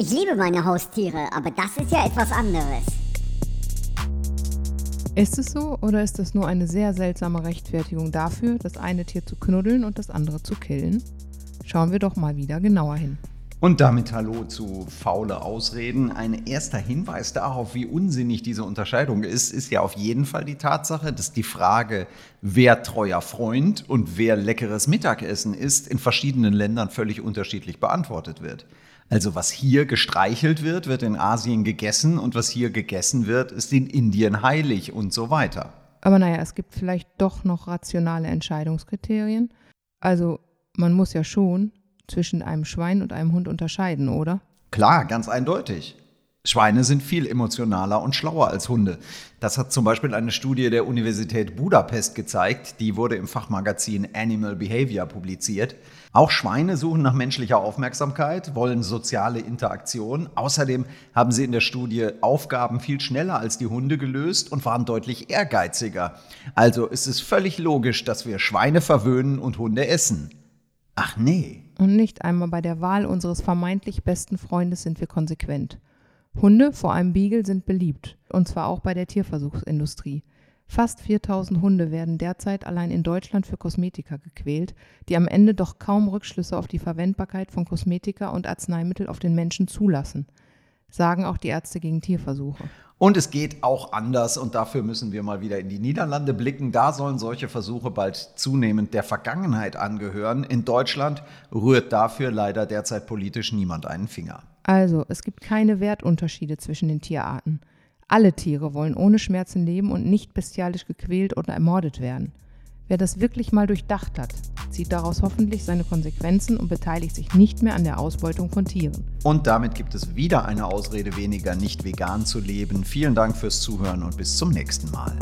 Ich liebe meine Haustiere, aber das ist ja etwas anderes. Ist es so oder ist das nur eine sehr seltsame Rechtfertigung dafür, das eine Tier zu knuddeln und das andere zu killen? Schauen wir doch mal wieder genauer hin. Und damit Hallo zu faule Ausreden. Ein erster Hinweis darauf, wie unsinnig diese Unterscheidung ist, ist ja auf jeden Fall die Tatsache, dass die Frage, wer treuer Freund und wer leckeres Mittagessen ist, in verschiedenen Ländern völlig unterschiedlich beantwortet wird. Also was hier gestreichelt wird, wird in Asien gegessen und was hier gegessen wird, ist in Indien heilig und so weiter. Aber naja, es gibt vielleicht doch noch rationale Entscheidungskriterien. Also man muss ja schon zwischen einem Schwein und einem Hund unterscheiden, oder? Klar, ganz eindeutig. Schweine sind viel emotionaler und schlauer als Hunde. Das hat zum Beispiel eine Studie der Universität Budapest gezeigt. Die wurde im Fachmagazin Animal Behavior publiziert. Auch Schweine suchen nach menschlicher Aufmerksamkeit, wollen soziale Interaktion. Außerdem haben sie in der Studie Aufgaben viel schneller als die Hunde gelöst und waren deutlich ehrgeiziger. Also ist es völlig logisch, dass wir Schweine verwöhnen und Hunde essen. Ach nee. Und nicht einmal bei der Wahl unseres vermeintlich besten Freundes sind wir konsequent. Hunde, vor allem Beagle, sind beliebt, und zwar auch bei der Tierversuchsindustrie. Fast 4000 Hunde werden derzeit allein in Deutschland für Kosmetika gequält, die am Ende doch kaum Rückschlüsse auf die Verwendbarkeit von Kosmetika und Arzneimittel auf den Menschen zulassen, sagen auch die Ärzte gegen Tierversuche. Und es geht auch anders und dafür müssen wir mal wieder in die Niederlande blicken. Da sollen solche Versuche bald zunehmend der Vergangenheit angehören. In Deutschland rührt dafür leider derzeit politisch niemand einen Finger. Also, es gibt keine Wertunterschiede zwischen den Tierarten. Alle Tiere wollen ohne Schmerzen leben und nicht bestialisch gequält oder ermordet werden. Wer das wirklich mal durchdacht hat, zieht daraus hoffentlich seine Konsequenzen und beteiligt sich nicht mehr an der Ausbeutung von Tieren. Und damit gibt es wieder eine Ausrede weniger, nicht vegan zu leben. Vielen Dank fürs Zuhören und bis zum nächsten Mal.